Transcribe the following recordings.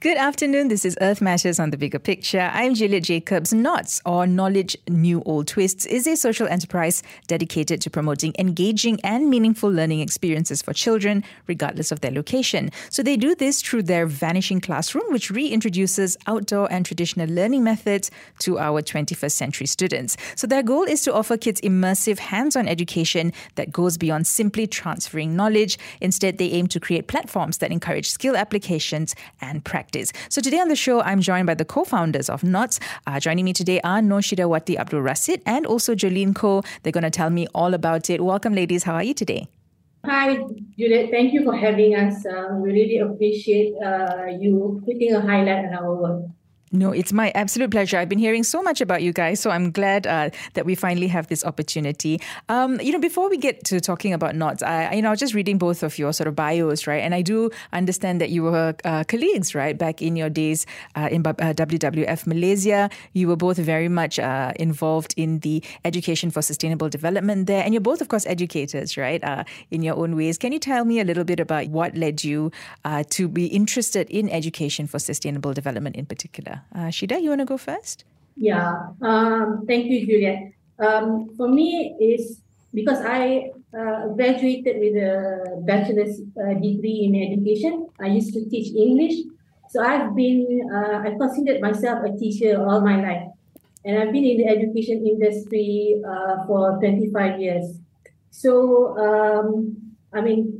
Good afternoon. This is Earth Matters on the Bigger Picture. I'm Juliet Jacobs. Knots, or Knowledge New Old Twists, is a social enterprise dedicated to promoting engaging and meaningful learning experiences for children, regardless of their location. So they do this through their Vanishing Classroom, which reintroduces outdoor and traditional learning methods to our 21st century students. So their goal is to offer kids immersive hands on education that goes beyond simply transferring knowledge. Instead, they aim to create platforms that encourage skill applications and practice practice. So today on the show, I'm joined by the co-founders of Knots. Uh, joining me today are Nor Shidawati Abdul Rasid and also Johleen Koh. They're going to tell me all about it. Welcome, ladies. How are you today? Hi, Juliet. Thank you for having us. Uh, we really appreciate uh, you putting a highlight on our work. No, it's my absolute pleasure. I've been hearing so much about you guys, so I'm glad uh, that we finally have this opportunity. Um, you know, before we get to talking about knots, I, you know, I was just reading both of your sort of bios, right? And I do understand that you were uh, colleagues, right, back in your days uh, in uh, WWF Malaysia. You were both very much uh, involved in the education for sustainable development there, and you're both, of course, educators, right, uh, in your own ways. Can you tell me a little bit about what led you to be interested in education for sustainable development in particular? Uh, Shida, you want to go first? Yeah, um, thank you, Juliet. Um, for me, is because I uh, graduated with a bachelor's uh, degree in education. I used to teach English, so I've been uh, I considered myself a teacher all my life, and I've been in the education industry uh, for twenty five years. So um, I mean,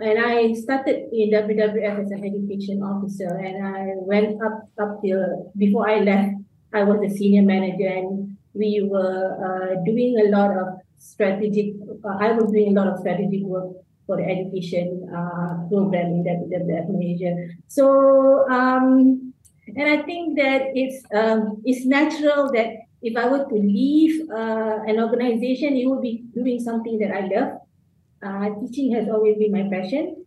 and I started in WWF as an education officer, and I went up up till before I left. I was a senior manager, and we were uh, doing a lot of strategic. Uh, I was doing a lot of strategic work for the education uh, program in WWF Malaysia. So, um, and I think that it's um, it's natural that if I were to leave uh, an organization, it would be doing something that I love uh, teaching has always been my passion.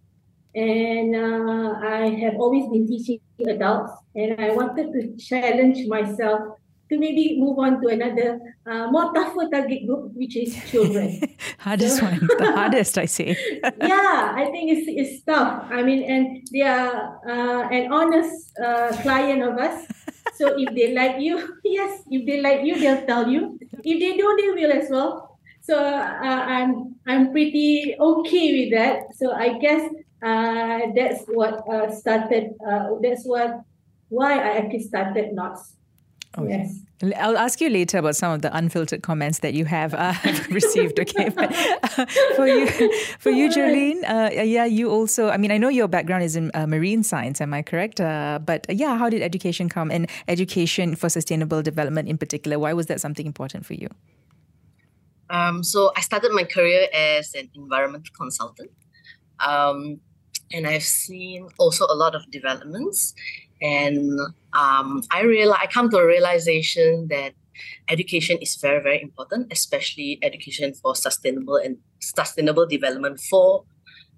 And uh, I have always been teaching adults, and I wanted to challenge myself to maybe move on to another uh, more tougher target group, which is children. hardest so, one, the hardest, I say. yeah, I think it's, it's tough. I mean, and they are uh, an honest uh, client of us. So if they like you, yes, if they like you, they'll tell you. If they don't, they will as well. So uh, I'm I'm pretty okay with that. So I guess uh, that's what uh, started. Uh, that's what why I actually started Knots. Okay. Yes. I'll ask you later about some of the unfiltered comments that you have uh, received. Okay, but, uh, for you, for you, Johleen, uh, yeah, you also. I mean, I know your background is in uh, marine science. Am I correct? Uh, but yeah, how did education come, and education for sustainable development in particular? Why was that something important for you? Um, so I started my career as an environmental consultant. Um, and I've seen also a lot of developments. And um, I realize I come to a realization that education is very, very important, especially education for sustainable and sustainable development for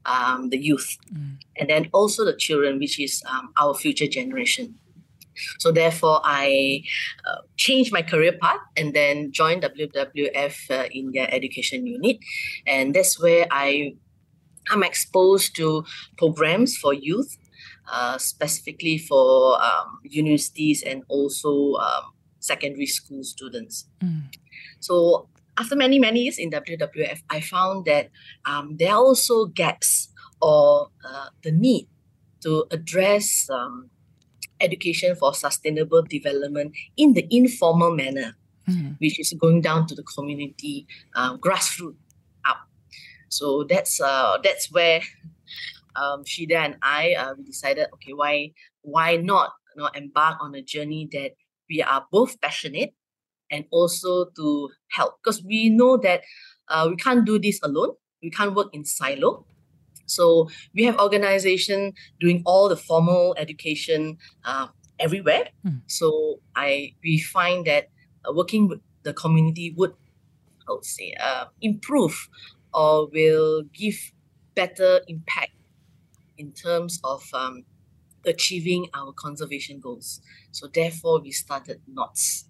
um, the youth, mm. and then also the children, which is um, our future generation. So therefore, I uh, changed my career path and then joined WWF uh, in their education unit, and that's where I am exposed to programs for youth, uh, specifically for um, universities and also um, secondary school students. Mm. So after many many years in WWF, I found that um, there are also gaps or uh, the need to address um, education for sustainable development in the informal manner, mm-hmm. which is going down to the community um, grassroots up. So that's uh, that's where um, Shida and I uh, we decided, okay, why why not you know, embark on a journey that we are both passionate and also to help because we know that uh, we can't do this alone. We can't work in silo. So we have organization doing all the formal education uh, everywhere. Mm. So I we find that uh, working with the community would, I would say, uh, improve or will give better impact in terms of um, achieving our conservation goals. So therefore, we started Knots.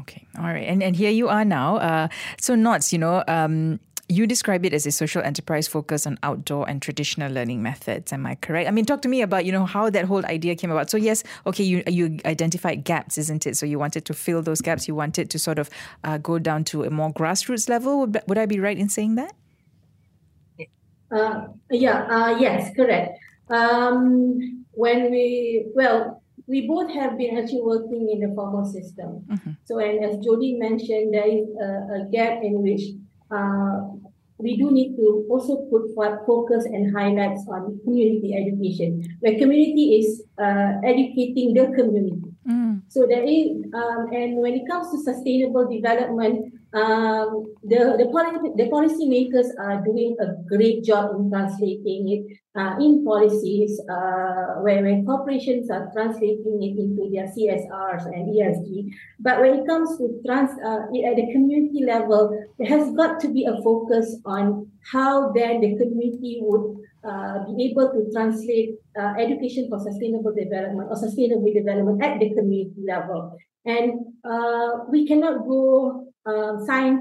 Okay, all right, and and here you are now. Uh, so Knots, you know. Um, you describe it as a social enterprise focused on outdoor and traditional learning methods. Am I correct? I mean, talk to me about you know how that whole idea came about. So yes, okay, you you identified gaps, isn't it? So you wanted to fill those gaps. You wanted to sort of uh, go down to a more grassroots level. Would, would I be right in saying that? Uh, yeah. Uh, yes. Correct. Um, when we well, we both have been actually working in the formal system. Mm-hmm. So, and as Jody mentioned, there is a, a gap in which uh, we do need to also put focus and highlights on community education, where community is uh, educating the community. Mm. So there is, um, and when it comes to sustainable development, um, the the policy the policymakers are doing a great job in translating it uh, in policies, uh, where when corporations are translating it into their CSRs and ESG. But when it comes to trans uh, at the community level, there has got to be a focus on how then the community would uh, be able to translate uh, education for sustainable development or sustainable development at the community level. And uh, we cannot go um, science,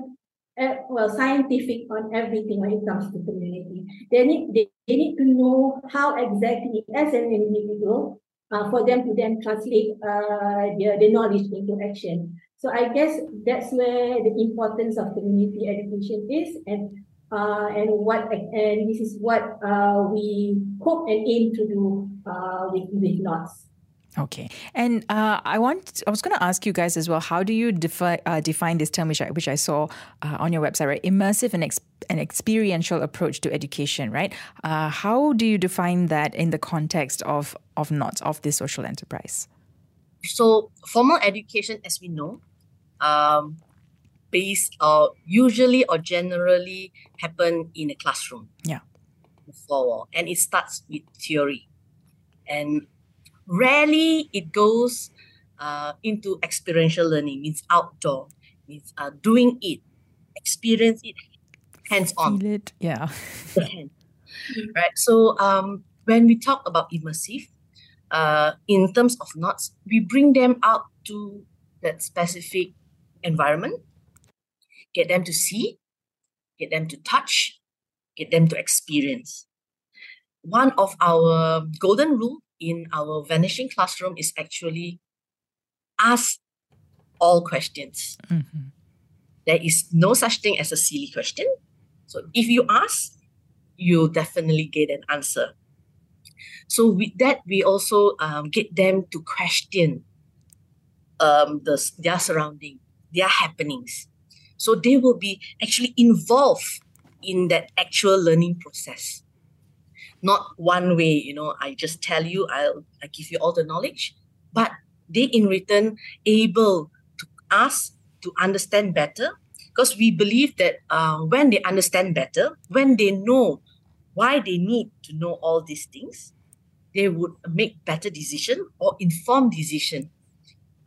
uh, well, scientific on everything when it comes to community. They need they, they need to know how exactly as an individual uh, for them to then translate uh, their, the knowledge into action. So I guess that's where the importance of community education is, and uh, and what and this is what uh, we hope and aim to do uh, with with KNOTs. Okay, and uh, I want I was going to ask you guys as well. How do you defi- uh, define this term, which I which I saw uh, on your website, right? Immersive and ex- an experiential approach to education, right? Uh, how do you define that in the context of of not of this social enterprise? So formal education, as we know, um, based or usually or generally happen in a classroom. Yeah. For and it starts with theory, and Rarely it goes uh, into experiential learning, means outdoor, means uh, doing it, experience it hands on. Feel it, yeah. hand, right. So um, when we talk about immersive, uh, in terms of KNOTs, we bring them out to that specific environment, get them to see, get them to touch, get them to experience. One of our golden rule in our vanishing classroom is actually ask all questions. Mm-hmm. There is no such thing as a silly question. So if you ask, you'll definitely get an answer. So with that, we also um, get them to question um, the, their surrounding, their happenings. So they will be actually involved in that actual learning process not one way you know i just tell you i'll i give you all the knowledge. But they in return able to ask to understand better. Because we believe that uh, when they understand better when they know why they need to know all these things they would make better decision or informed decision.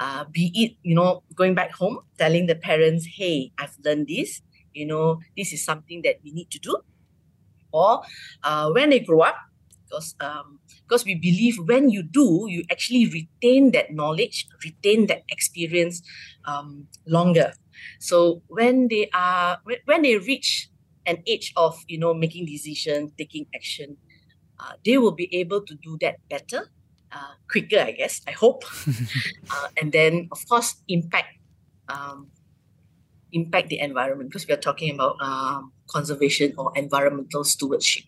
Uh, be it you know going back home telling the parents hey i've learned this. You know this is something that we need to do or uh, when they grow up because um, because we believe when you do you actually retain that knowledge retain that experience um, longer. So when they are when they reach an age of you know making decisions taking action uh, they will be able to do that better uh, quicker i guess i hope. Uh, and then of course impact um, impact the environment because we are talking about um, conservation or environmental stewardship.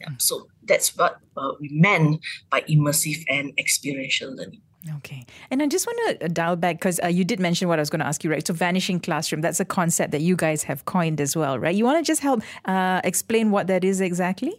Yeah. So that's what uh, we meant by immersive and experiential learning. Okay. And I just want to dial back because uh, you did mention what I was going to ask you, right? So, vanishing classroom, that's a concept that you guys have coined as well, right? You want to just help uh, explain what that is exactly?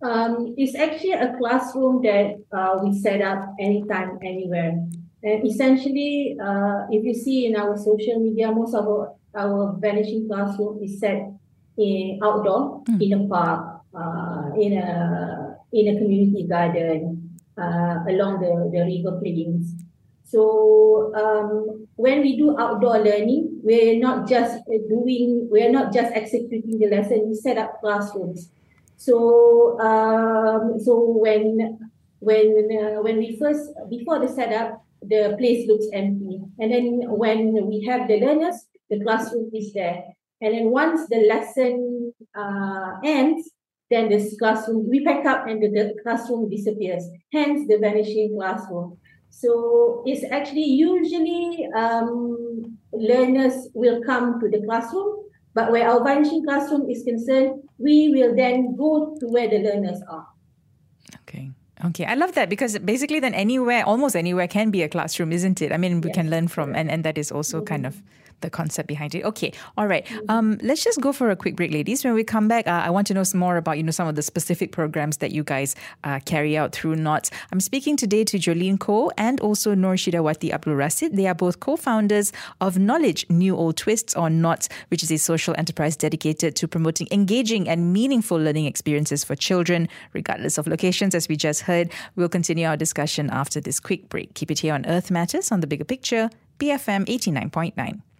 Um, it's actually a classroom that uh, we set up anytime, anywhere. And essentially, uh, if you see in our social media, most of our our vanishing classroom is set in outdoor mm. in a park, uh, in a in a community garden uh, along the, the river plains. So um, when we do outdoor learning, we're not just doing, we're not just executing the lesson. We set up classrooms. So um, so when when uh, when we first before the setup, the place looks empty, and then when we have the learners, the classroom is there. And then once the lesson uh, ends, then this classroom, we pack up and the, the classroom disappears. Hence the vanishing classroom. So it's actually usually um, learners will come to the classroom, but where our vanishing classroom is concerned, we will then go to where the learners are. Okay. Okay, I love that because basically, then anywhere, almost anywhere, can be a classroom, isn't it? I mean, we yes. can learn from, and, and that is also mm-hmm. kind of the concept behind it. Okay, all right. Um, let's just go for a quick break, ladies. When we come back, uh, I want to know some more about you know some of the specific programs that you guys uh, carry out through Knots. I'm speaking today to Johleen Koh and also Nor Shidawati Abdul Rasid. They are both co-founders of Knowledge New Old Twists or Knots, which is a social enterprise dedicated to promoting engaging and meaningful learning experiences for children, regardless of locations. As we just heard, we'll continue our discussion after this quick break. Keep it here on Earth Matters on the Bigger Picture, BFM 89.9.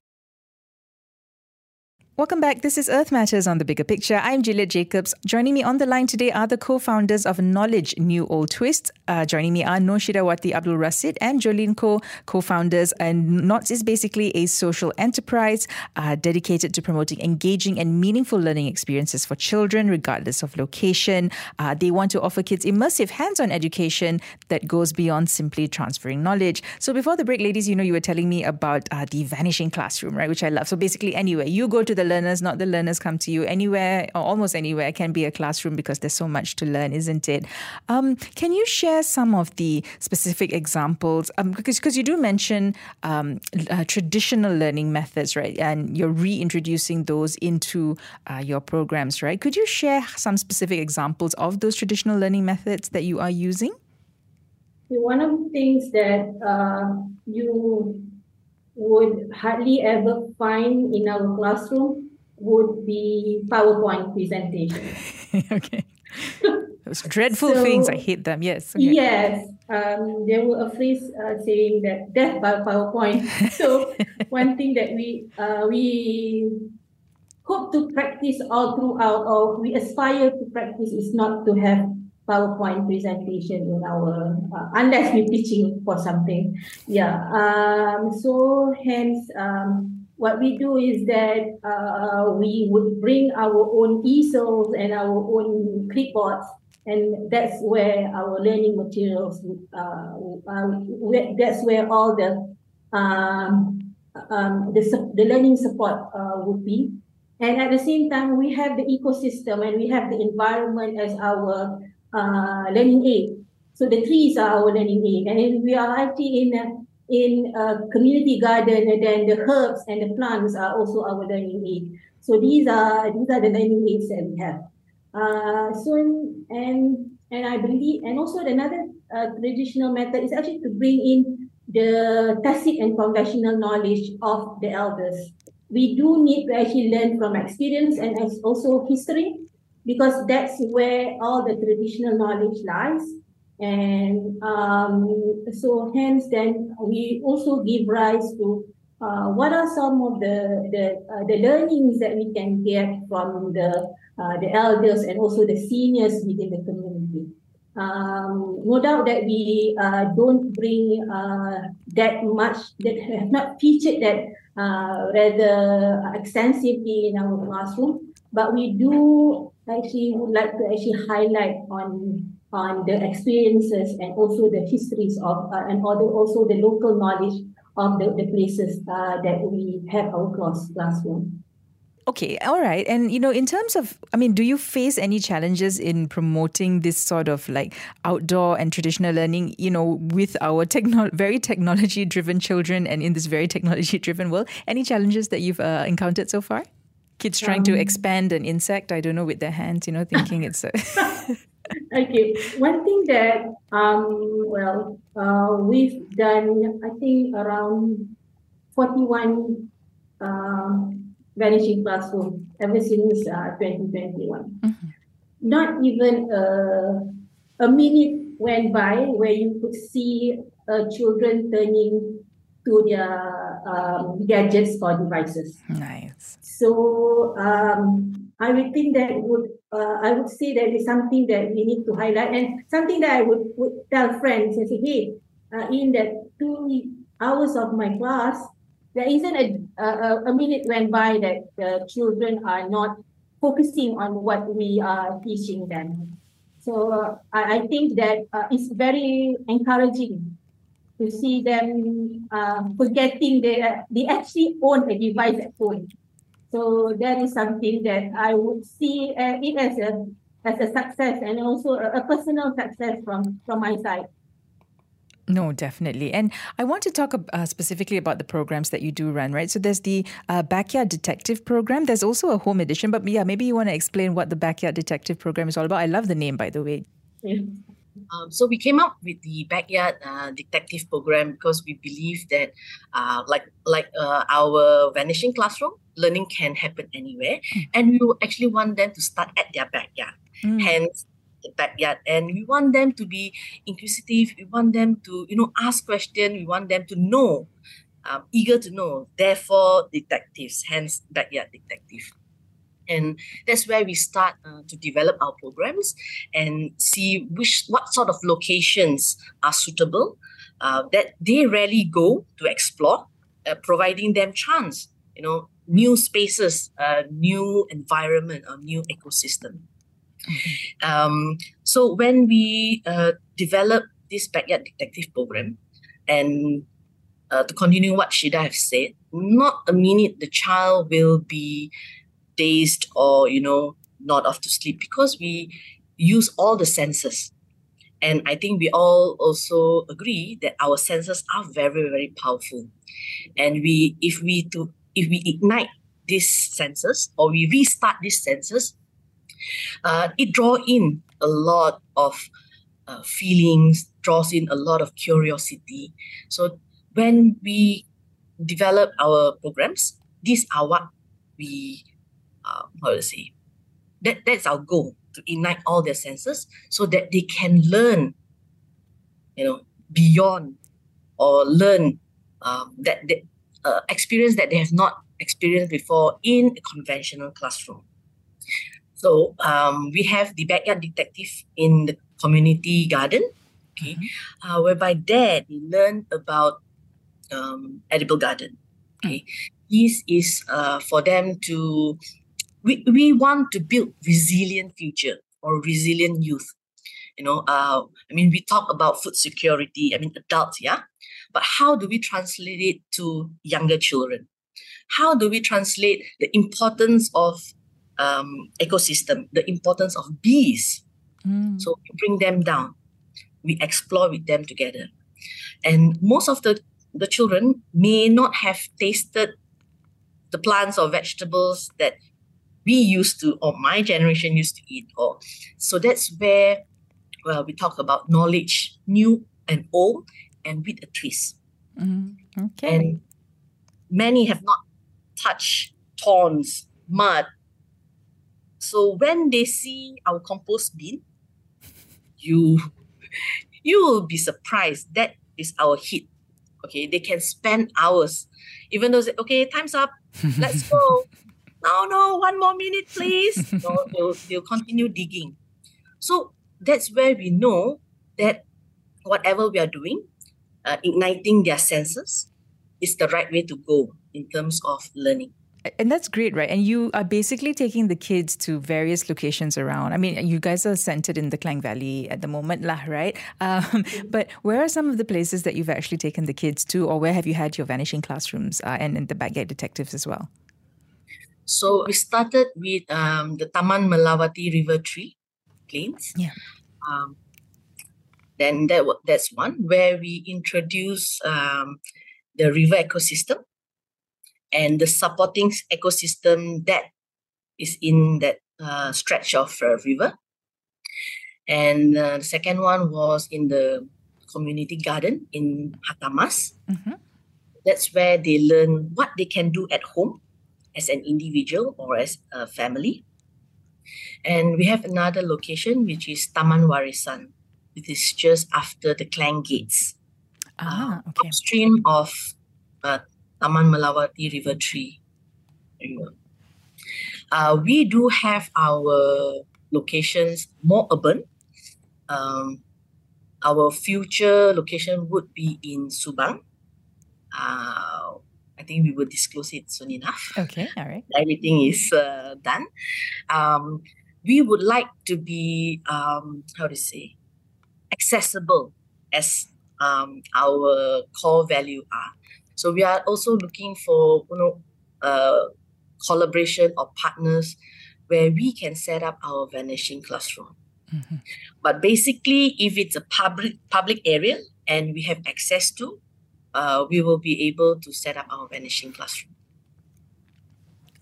Welcome back. This is Earth Matters on the Bigger Picture. I'm Juliet Jacobs. Joining me on the line today are the co-founders of Knowledge New Old Twist. Uh, joining me are Nor Shidawati Abdul Rasid and Johleen Koh, co-founders. And Knots is basically a social enterprise uh, dedicated to promoting engaging and meaningful learning experiences for children, regardless of location. Uh, they want to offer kids immersive hands-on education that goes beyond simply transferring knowledge. So before the break, ladies, you know, you were telling me about uh, the vanishing classroom, right? Which I love. So basically, anyway, you go to the learners, not the learners come to you. Anywhere or almost anywhere can be a classroom because there's so much to learn, isn't it? Um, can you share some of the specific examples? Um, because because you do mention um, uh, traditional learning methods, right? And you're reintroducing those into uh, your programs, right? Could you share some specific examples of those traditional learning methods that you are using? One of the things that uh, you would hardly ever find in our classroom would be PowerPoint presentation. okay. Those dreadful so, things, I hate them. Yes. Okay. Yes. Um, there were a phrase uh, saying that death by PowerPoint. so one thing that we uh, we hope to practice all throughout, or we aspire to practice, is not to have PowerPoint presentation in our uh, unless we're pitching for something. Yeah. Um, so hence, um, what we do is that uh, we would bring our own easels and our own clipboards, and that's where our learning materials. Uh, uh, that's where all the um, um, the, the learning support uh, would be. And at the same time, we have the ecosystem and we have the environment as our uh, learning aid. So the trees are our learning aid, and we are actually in a, in a community garden, and then the herbs and the plants are also our learning aid. So these are these are the learning aids that we have. Uh, so and and I believe, and also another uh, traditional method is actually to bring in the tacit and conventional knowledge of the elders. We do need to actually learn from experience and also history because that's where all the traditional knowledge lies. And um, so hence then we also give rise to uh, what are some of the the, uh, the learnings that we can get from the uh, the elders and also the seniors within the community. Um, no doubt that we uh, don't bring uh, that much that have not featured that uh, rather extensively in our classroom, but we do actually would like to actually highlight on on the experiences and also the histories of uh, and also the local knowledge of the, the places uh, that we have our class classroom. Okay, all right. And you know, in terms of, I mean, do you face any challenges in promoting this sort of like outdoor and traditional learning? You know, with our techno- very technology-driven children and in this very technology-driven world, any challenges that you've uh, encountered so far? Kids trying um, to expand an insect, I don't know, with their hands, you know, thinking it's a. okay. One thing that, um, well, uh, we've done, I think, around 41 uh, vanishing classroom ever since uh, 2021. Mm-hmm. Not even a, a minute went by where you could see uh, children turning to their um, gadgets or devices. Nice. So um, I would think that would uh, I would say that is something that we need to highlight and something that I would, would tell friends and say, hey, uh, in that two hours of my class, there isn't a, a, a minute went by that the children are not focusing on what we are teaching them. So uh, I, I think that uh, it's very encouraging to see them uh, forgetting they, they actually own a device at home. So that is something that I would see uh, it as a as a success and also a, a personal success from from my side. No, definitely. And I want to talk uh, specifically about the programs that you do run, right? So there's the uh, Backyard Detective program. There's also a home edition, but yeah, maybe you want to explain what the Backyard Detective program is all about. I love the name, by the way. Um, so we came up with the backyard uh, detective program because we believe that, uh, like like uh, our vanishing classroom, learning can happen anywhere, mm. and we actually want them to start at their backyard. Mm. Hence, the backyard and we want them to be inquisitive we want them to you know ask questions we want them to know um, eager to know therefore detectives hence backyard detective and that's where we start uh, to develop our programs and see which what sort of locations are suitable uh, that they rarely go to explore uh, providing them chance you know new spaces uh, new environment a new ecosystem Mm-hmm. Um, so when we uh, developed this backyard detective program, and uh, to continue what Shida have said, not a minute the child will be dazed or you know not off to sleep because we use all the senses. And I think we all also agree that our senses are very, very powerful. And we if we to if we ignite these senses or we restart these senses, uh, it draw in a lot of uh, feelings, draws in a lot of curiosity. So when we develop our programs, these are what we, uh, how to say, that, that's our goal to ignite all their senses so that they can learn, you know, beyond or learn um, that, that uh, experience that they have not experienced before in a conventional classroom. So um, we have the backyard detective in the community garden, okay, mm-hmm. uh, whereby there they learn about um, edible garden. Okay, mm-hmm. this is uh, for them to. We, we want to build resilient future or resilient youth. You know, uh, I mean, we talk about food security. I mean, adults, yeah, but how do we translate it to younger children? How do we translate the importance of um, ecosystem, the importance of bees. Mm. So we bring them down, we explore with them together. And most of the, the children may not have tasted the plants or vegetables that we used to, or my generation used to eat. Or so that's where well, we talk about knowledge, new and old, and with a twist. Mm, okay. And many have not touched thorns, mud, so when they see our compost bin, you you will be surprised. That is our hit. Okay, they can spend hours, even though say, okay, time's up, let's go. No, no, one more minute, please. no, they'll, they'll continue digging. So that's where we know that whatever we are doing, uh, igniting their senses, is the right way to go in terms of learning. And that's great, right? And you are basically taking the kids to various locations around. I mean, you guys are centered in the Klang Valley at the moment, lah, right? Um, but where are some of the places that you've actually taken the kids to, or where have you had your vanishing classrooms uh, and, and the backyard detectives as well? So we started with um, the Taman Melawati River Tree Plains. Yeah. Um, then that that's one where we introduce um, the river ecosystem and the supporting ecosystem that is in that uh, stretch of uh, river. And uh, the second one was in the community garden in Hartamas. Mm-hmm. That's where they learn what they can do at home as an individual or as a family. And we have another location, which is Taman Warisan, which is just after the Klang Gates. Ah, uh, okay. Upstream of uh, Taman Melawati River Tree. Uh, we do have our locations more urban. Um, our future location would be in Subang. Uh, I think we will disclose it soon enough. Okay, all right. Everything is uh, done. Um, we would like to be, um, how to say, accessible as um, our core value are. So we are also looking for, you know, uh, collaboration or partners where we can set up our vanishing classroom. Mm-hmm. But basically, if it's a public public area and we have access to, uh, we will be able to set up our vanishing classroom.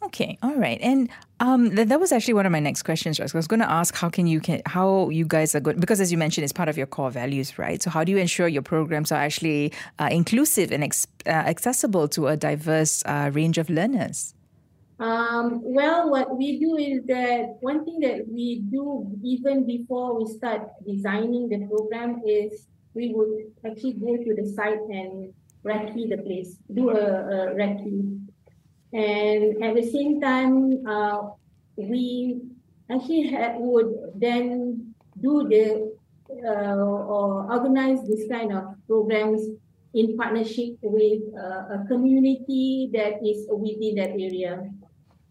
Okay, all right, and um, th- that was actually one of my next questions. Right? I was going to ask how can you can how you guys are good because as you mentioned, it's part of your core values, right? So how do you ensure your programs are actually uh, inclusive and ex- uh, accessible to a diverse uh, range of learners? Um, well, what we do is that one thing that we do even before we start designing the program is we would actually go to the site and recce the place, do a, a recce. And at the same time, uh, we actually ha- would then do the uh, or organize this kind of programs in partnership with uh, a community that is within that area.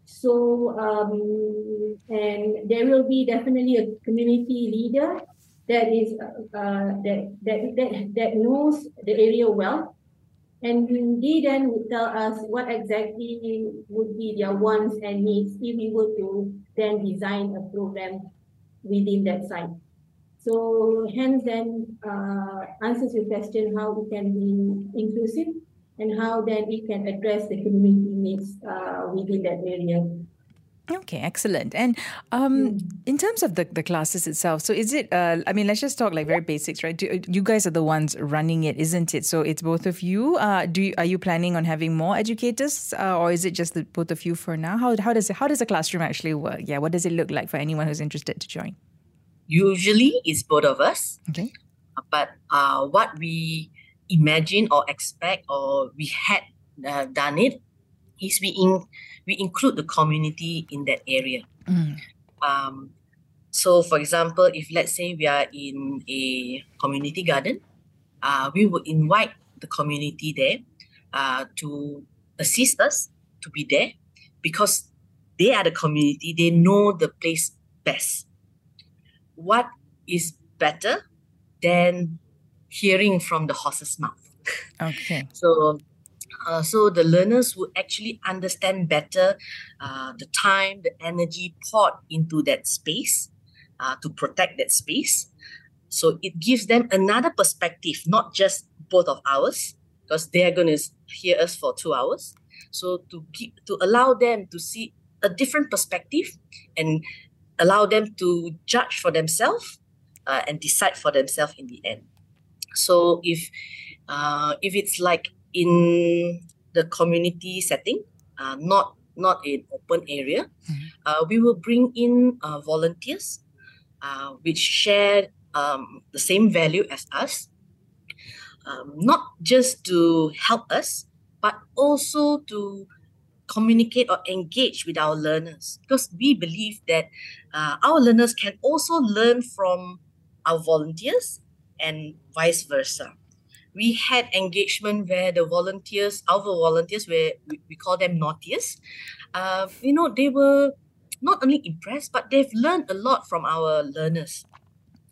So, um, and there will be definitely a community leader that is uh, that, that that that knows the area well, and they then would tell us what exactly would be their wants and needs if we were to then design a program within that site. So hence then uh, answers your question how we can be inclusive and how then it can address the community needs uh, within that area. Okay, excellent. And um, mm. in terms of the, the classes itself, so is it, uh, I mean, let's just talk like very basics, right? Do, you guys are the ones running it, isn't it? So it's both of you. Uh, do you, Are you planning on having more educators uh, or is it just the, both of you for now? How, how, does it, how does a classroom actually work? Yeah, what does it look like for anyone who's interested to join? Usually it's both of us. Okay. But uh, what we imagine or expect or we had uh, done it is we in we include the community in that area. Mm. Um, so, for example, if let's say we are in a community garden, uh, we would invite the community there uh, to assist us to be there because they are the community, they know the place best. What is better than hearing from the horse's mouth? Okay. so uh, so the learners would actually understand better uh, the time, the energy poured into that space uh, to protect that space. So it gives them another perspective, not just both of ours, because they are going to hear us for two hours. So to keep to allow them to see a different perspective and allow them to judge for themselves uh, and decide for themselves in the end. So if uh, if it's like in the community setting, uh, not not in open area, mm-hmm. uh, we will bring in uh, volunteers, uh, which share um, the same value as us, um, not just to help us, but also to communicate or engage with our learners. Because we believe that uh, our learners can also learn from our volunteers and vice versa we had engagement where the volunteers, our volunteers, where we, we call them naughtiest, uh, you know, they were not only impressed, but they've learned a lot from our learners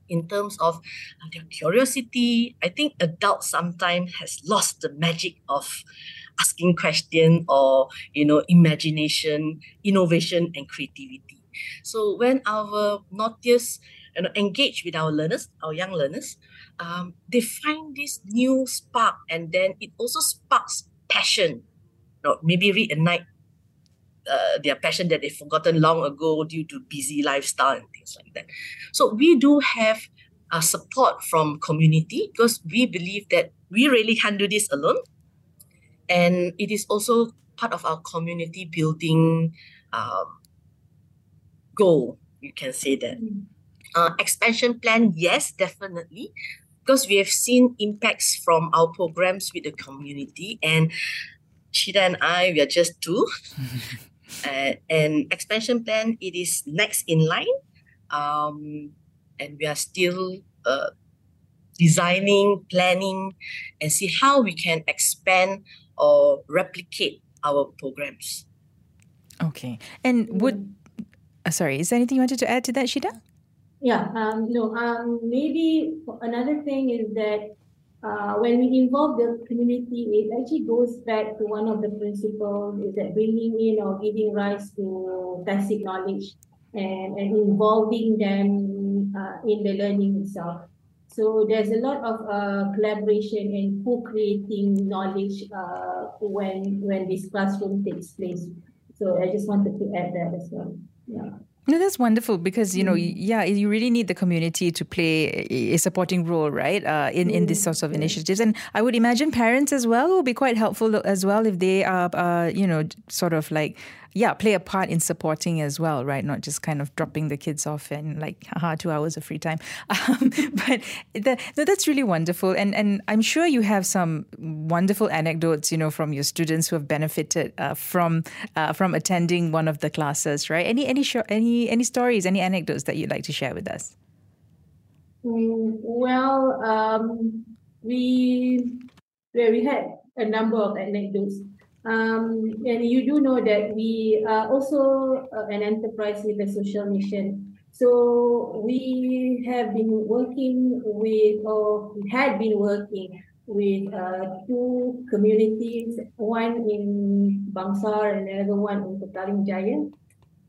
in terms of uh, their curiosity. I think adults sometimes has lost the magic of asking question or you know imagination, innovation, and creativity. So when our naughtiest you know, engage with our learners, our young learners, um, they find this new spark and then it also sparks passion. or maybe reignite uh, their passion that they've forgotten long ago due to busy lifestyle and things like that. So we do have uh, support from community because we believe that we really can't do this alone. And it is also part of our community building um, goal. You can say that. Mm. Uh, expansion plan, yes, definitely because we have seen impacts from our programs with the community and Shida and I, we are just two. uh, and expansion plan, it is next in line. Um, and we are still uh, designing, planning, and see how we can expand or replicate our programs. Okay. And would, uh, sorry, is there anything you wanted to add to that, Shida? Yeah, um, no, um, maybe another thing is that uh, when we involve the community, it actually goes back to one of the principles is that bringing in or giving rise to basic knowledge and, and involving them uh, in the learning itself. So there's a lot of uh, collaboration and co-creating knowledge uh, when when this classroom takes place. So I just wanted to add that as well. Yeah. No, that's wonderful because you know, mm. yeah, you really need the community to play a supporting role, right? Uh, in in these sorts of initiatives, and I would imagine parents as well will be quite helpful as well if they are, uh, you know, sort of like yeah, play a part in supporting as well, right? Not just kind of dropping the kids off and like, haha, two hours of free time. Um, but the, no, that's really wonderful. And, and I'm sure you have some wonderful anecdotes, you know, from your students who have benefited uh, from uh, from attending one of the classes, right? Any any sh- any any stories, any anecdotes that you'd like to share with us? Mm, well, um, we well, we had a number of anecdotes. Um, and you do know that we are also uh, an enterprise with a social mission. So we have been working with, or had been working with uh, two communities, one in Bangsar and another one in Petaling Jaya.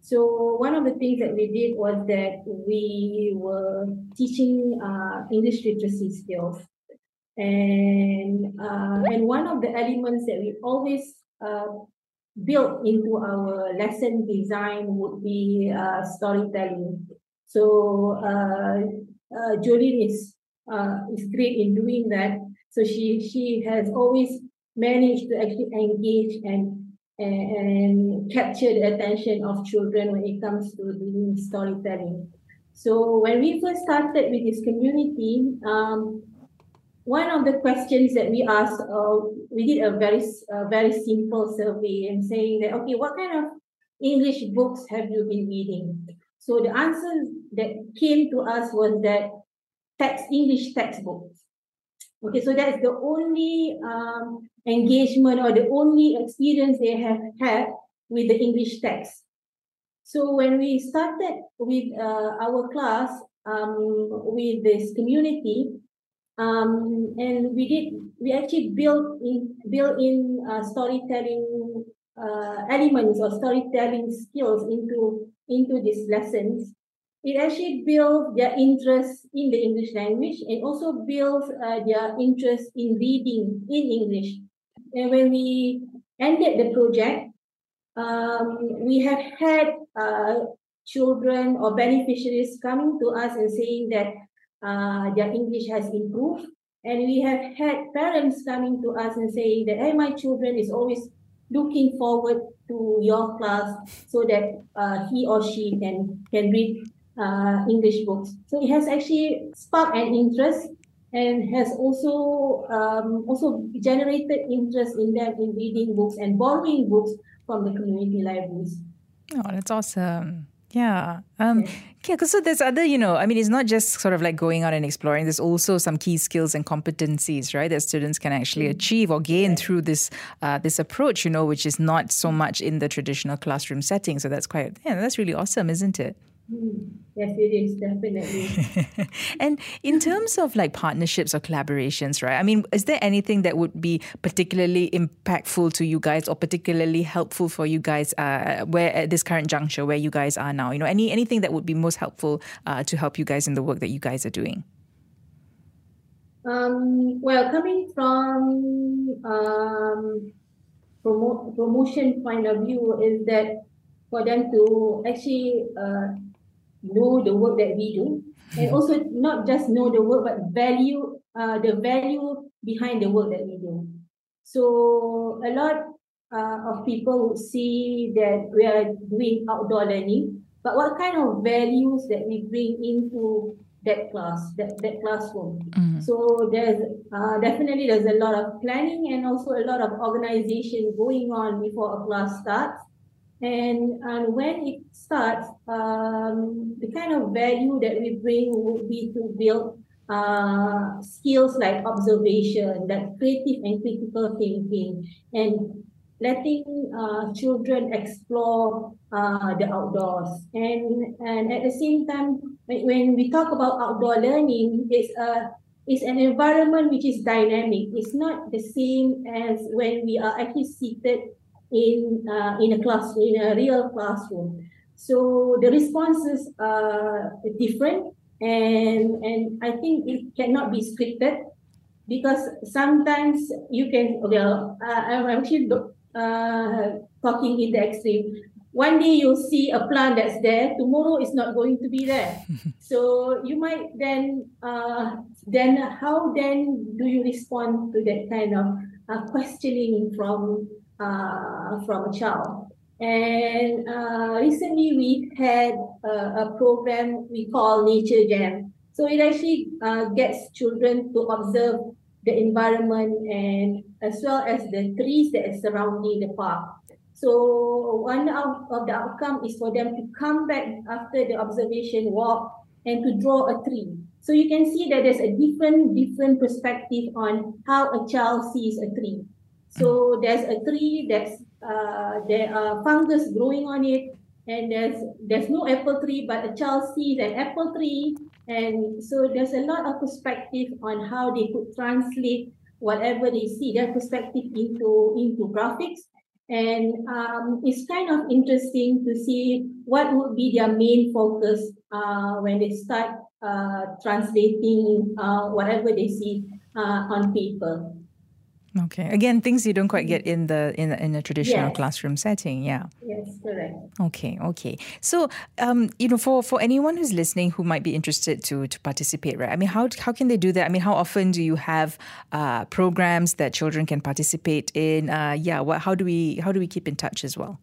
So one of the things that we did was that we were teaching uh, English literacy skills. And uh, and one of the elements that we always uh, built into our lesson design would be uh, storytelling. So uh, uh, Johleen is uh, is great in doing that. So she she has always managed to actually engage and and capture the attention of children when it comes to doing storytelling. So when we first started with this community, um, one of the questions that we asked, uh, we did a very uh, very simple survey and saying that okay, what kind of English books have you been reading? So the answer that came to us was that text English textbooks. Okay, so that's the only um, engagement or the only experience they have had with the English text. So when we started with uh, our class um, with this community, um, and we did we actually built in built in uh, storytelling uh, elements or storytelling skills into into these lessons. It actually builds their interest in the english language and also builds uh, their interest in reading in english. And when we ended the project um, we have had uh, children or beneficiaries coming to us and saying that uh, their English has improved. And we have had parents coming to us and saying that, hey, my children is always looking forward to your class so that uh, he or she can, can read uh, English books. So it has actually sparked an interest and has also um, also generated interest in them in reading books and borrowing books from the community libraries. Oh, that's awesome. Yeah. Um, yeah, because so there's other, you know, I mean, it's not just sort of like going out and exploring. There's also some key skills and competencies, right, that students can actually mm. achieve or gain through this uh, this approach, you know, which is not so much in the traditional classroom setting. So that's quite, yeah, that's really awesome, isn't it? Mm. Yes, it is definitely. and in terms of like partnerships or collaborations, right? I mean, is there anything that would be particularly impactful to you guys or particularly helpful for you guys uh, where at this current juncture where you guys are now? You know, any anything that would be most helpful uh, to help you guys in the work that you guys are doing? Um, well, coming from um, promo- promotion point of view, is that for them to actually uh, know the work that we do and hmm. also not just know the work but value uh, the value behind the work that we do so a lot uh, of people would see that we are doing outdoor learning but what kind of values that we bring into that class that, that classroom mm. so there's uh, definitely there's a lot of planning and also a lot of organization going on before a class starts and, and when it starts, um, the kind of value that we bring would be to build uh, skills like observation, like creative and critical thinking, and letting uh, children explore uh, the outdoors. And, and at the same time, when we talk about outdoor learning, it's, a, it's an environment which is dynamic. It's not the same as when we are actually seated in, uh, in a class, in a real classroom. So the responses are different and and I think it cannot be scripted because sometimes you can well uh, I'm actually uh, talking in the extreme. One day you'll see a plant that's there, tomorrow it's not going to be there. so you might then uh, then how then do you respond to that kind of uh, questioning from uh, from a child? And uh, recently we had a, a, program we call Nature Jam. So it actually uh, gets children to observe the environment and as well as the trees that are surrounding the park. So one of, of the outcome is for them to come back after the observation walk and to draw a tree. So you can see that there's a different different perspective on how a child sees a tree. So there's a tree that's uh, there are fungus growing on it, and there's there's no apple tree, but a child sees an apple tree, and so there's a lot of perspective on how they could translate whatever they see, their perspective into into graphics. And um, it's kind of interesting to see what would be their main focus uh, when they start uh, translating uh, whatever they see uh, on paper. Okay. Again, things you don't quite get in the in in a traditional yes. classroom setting. Yeah. Yes, correct. Okay. Okay. So, um, you know, for for anyone who's listening who might be interested to to participate, right? I mean, how how can they do that? I mean, how often do you have uh, programs that children can participate in? Uh, yeah. What? How do we how do we keep in touch as well?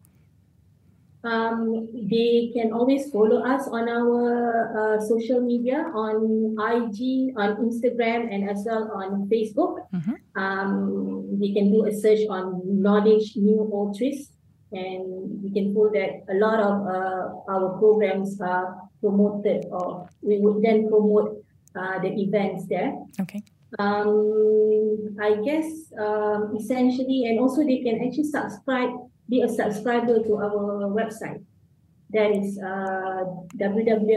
Um, they can always follow us on our uh, social media on IG, on Instagram, and as well on Facebook. Mm-hmm. Um, they can do a search on Knowledge New Old Twist, and we can pull that a lot of uh, our programs are promoted, or we would then promote uh, the events there. Okay. Um, I guess um, essentially, and also they can actually subscribe be a subscriber to our website. That is uh, www.knots.my.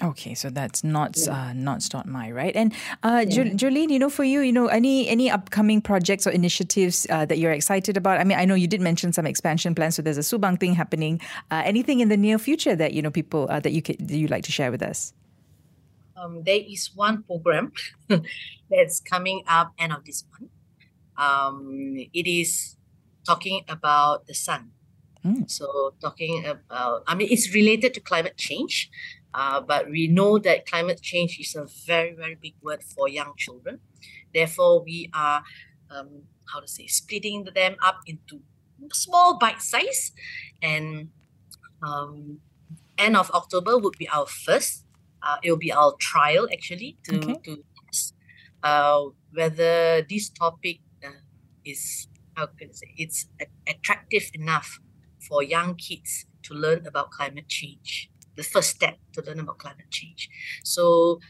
Okay, so that's knots yeah. uh, knots.my, right? And uh, yeah. Johleen, you know, for you, you know, any any upcoming projects or initiatives uh, that you're excited about? I mean, I know you did mention some expansion plans, so there's a Subang thing happening. Uh, anything in the near future that you know people uh, that you could, that you like to share with us? Um, there is one program that's coming up end of this month um, it is talking about the sun. Mm. So talking about, I mean, it's related to climate change, uh, but we know that climate change is a very, very big word for young children. Therefore, we are, um, how to say, splitting them up into small bite size, and um, end of October would be our first. Uh, it will be our trial actually to okay. to uh, whether this topic is how can I say it's attractive enough for young kids to learn about climate change. The first step to learn about climate change. So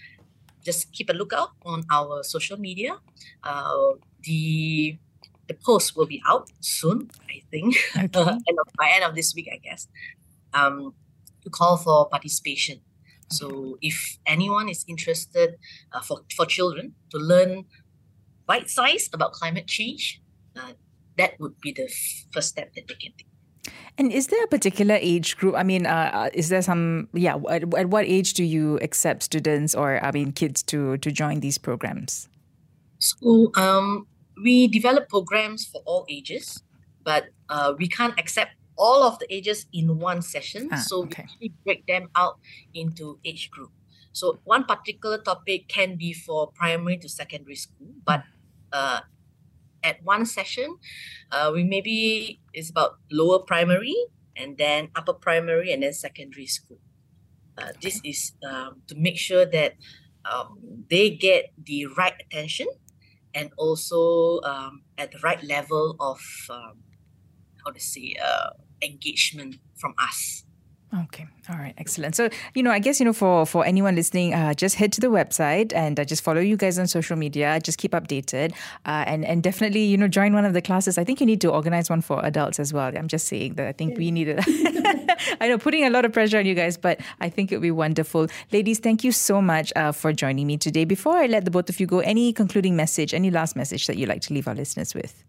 just keep a lookout on our social media. Uh, the the post will be out soon, I think, okay. end of, by end of this week, I guess. Um, to call for participation. So if anyone is interested uh, for, for children to learn bite size about climate change, uh, that would be the first step that they can take. And is there a particular age group? I mean, uh, uh, is there some? Yeah, at, at, what age do you accept students or I mean kids to to join these programs? So um, we develop programs for all ages, but uh, we can't accept all of the ages in one session. Ah, so okay. we break them out into age group. So one particular topic can be for primary to secondary school, but uh, at one session, uh, we maybe it's about lower primary and then upper primary and then secondary school. Uh, this is um, to make sure that um, they get the right attention and also um, at the right level of um, how to say uh, engagement from us. Okay. All right. Excellent. So, you know, I guess, you know, for, for anyone listening, uh, just head to the website and uh, just follow you guys on social media. Just keep updated uh, and, and definitely, you know, join one of the classes. I think you need to organize one for adults as well. I'm just saying that I think yeah. we need it. I know putting a lot of pressure on you guys, but I think it would be wonderful. Ladies, thank you so much uh, for joining me today. Before I let the both of you go, any concluding message, any last message that you'd like to leave our listeners with?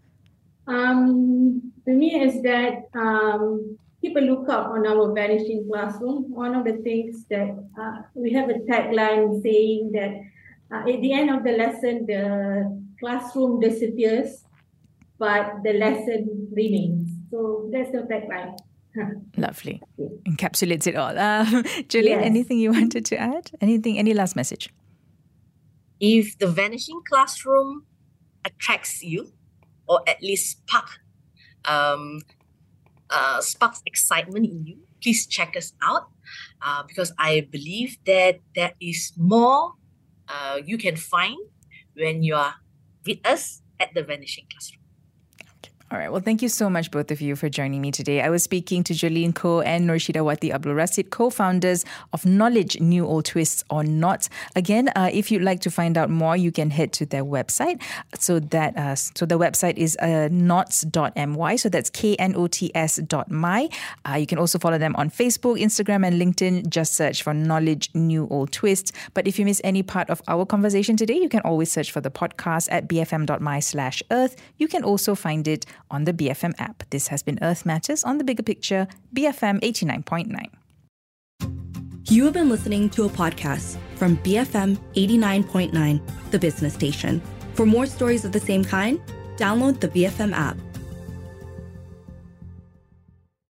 Um, to me is that um, keep a lookout on our vanishing classroom. One of the things that uh, we have a tagline saying that uh, at the end of the lesson, the classroom disappears, but the lesson remains. So that's the tagline. Lovely. Encapsulates it all. Um, Johleen, yes. anything you wanted to add? Anything, any last message? If the vanishing classroom attracts you, or at least spark um, uh, sparks excitement in you, please check us out uh, because I believe that there is more uh, you can find when you are with us at the Vanishing Classroom. All right. Well, thank you so much, both of you, for joining me today. I was speaking to Johleen Koh and Nor Shidawati Abdul Rasid, co founders of Knowledge New Old Twists or Not. Again, uh, if you'd like to find out more, you can head to their website. So that uh, so the website is uh, knots.my. So that's K N O T S dot my. Uh, you can also follow them on Facebook, Instagram, and LinkedIn. Just search for Knowledge New Old Twists. But if you miss any part of our conversation today, you can always search for the podcast at bfm.my slash earth. You can also find it on the BFM app. This has been Earth Matters on the Bigger Picture, BFM 89.9. You have been listening to a podcast from BFM 89.9, the business station. For more stories of the same kind, download the BFM app.